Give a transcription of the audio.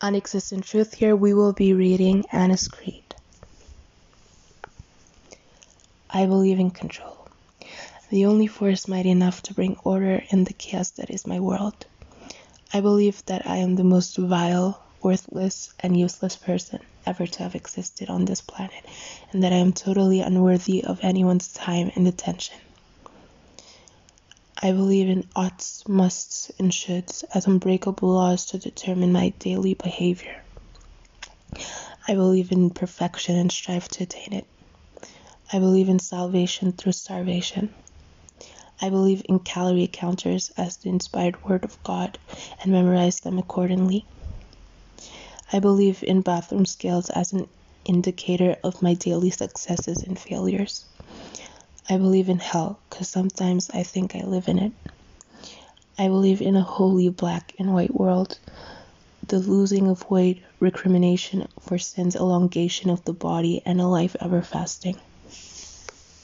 On Existent Truth here we will be reading Ana's Creed. I believe in control. The only force mighty enough to bring order in the chaos that is my world. I believe that I am the most vile, worthless, and useless person ever to have existed on this planet, and that I am totally unworthy of anyone's time and attention. I believe in oughts, musts, and shoulds as unbreakable laws to determine my daily behavior. I believe in perfection and strive to attain it. I believe in salvation through starvation. I believe in calorie counters as the inspired word of God and memorize them accordingly. I believe in bathroom scales as an indicator of my daily successes and failures. I believe in hell because sometimes I think I live in it. I believe in a holy black and white world, the losing of weight, recrimination for sins, elongation of the body, and a life ever fasting.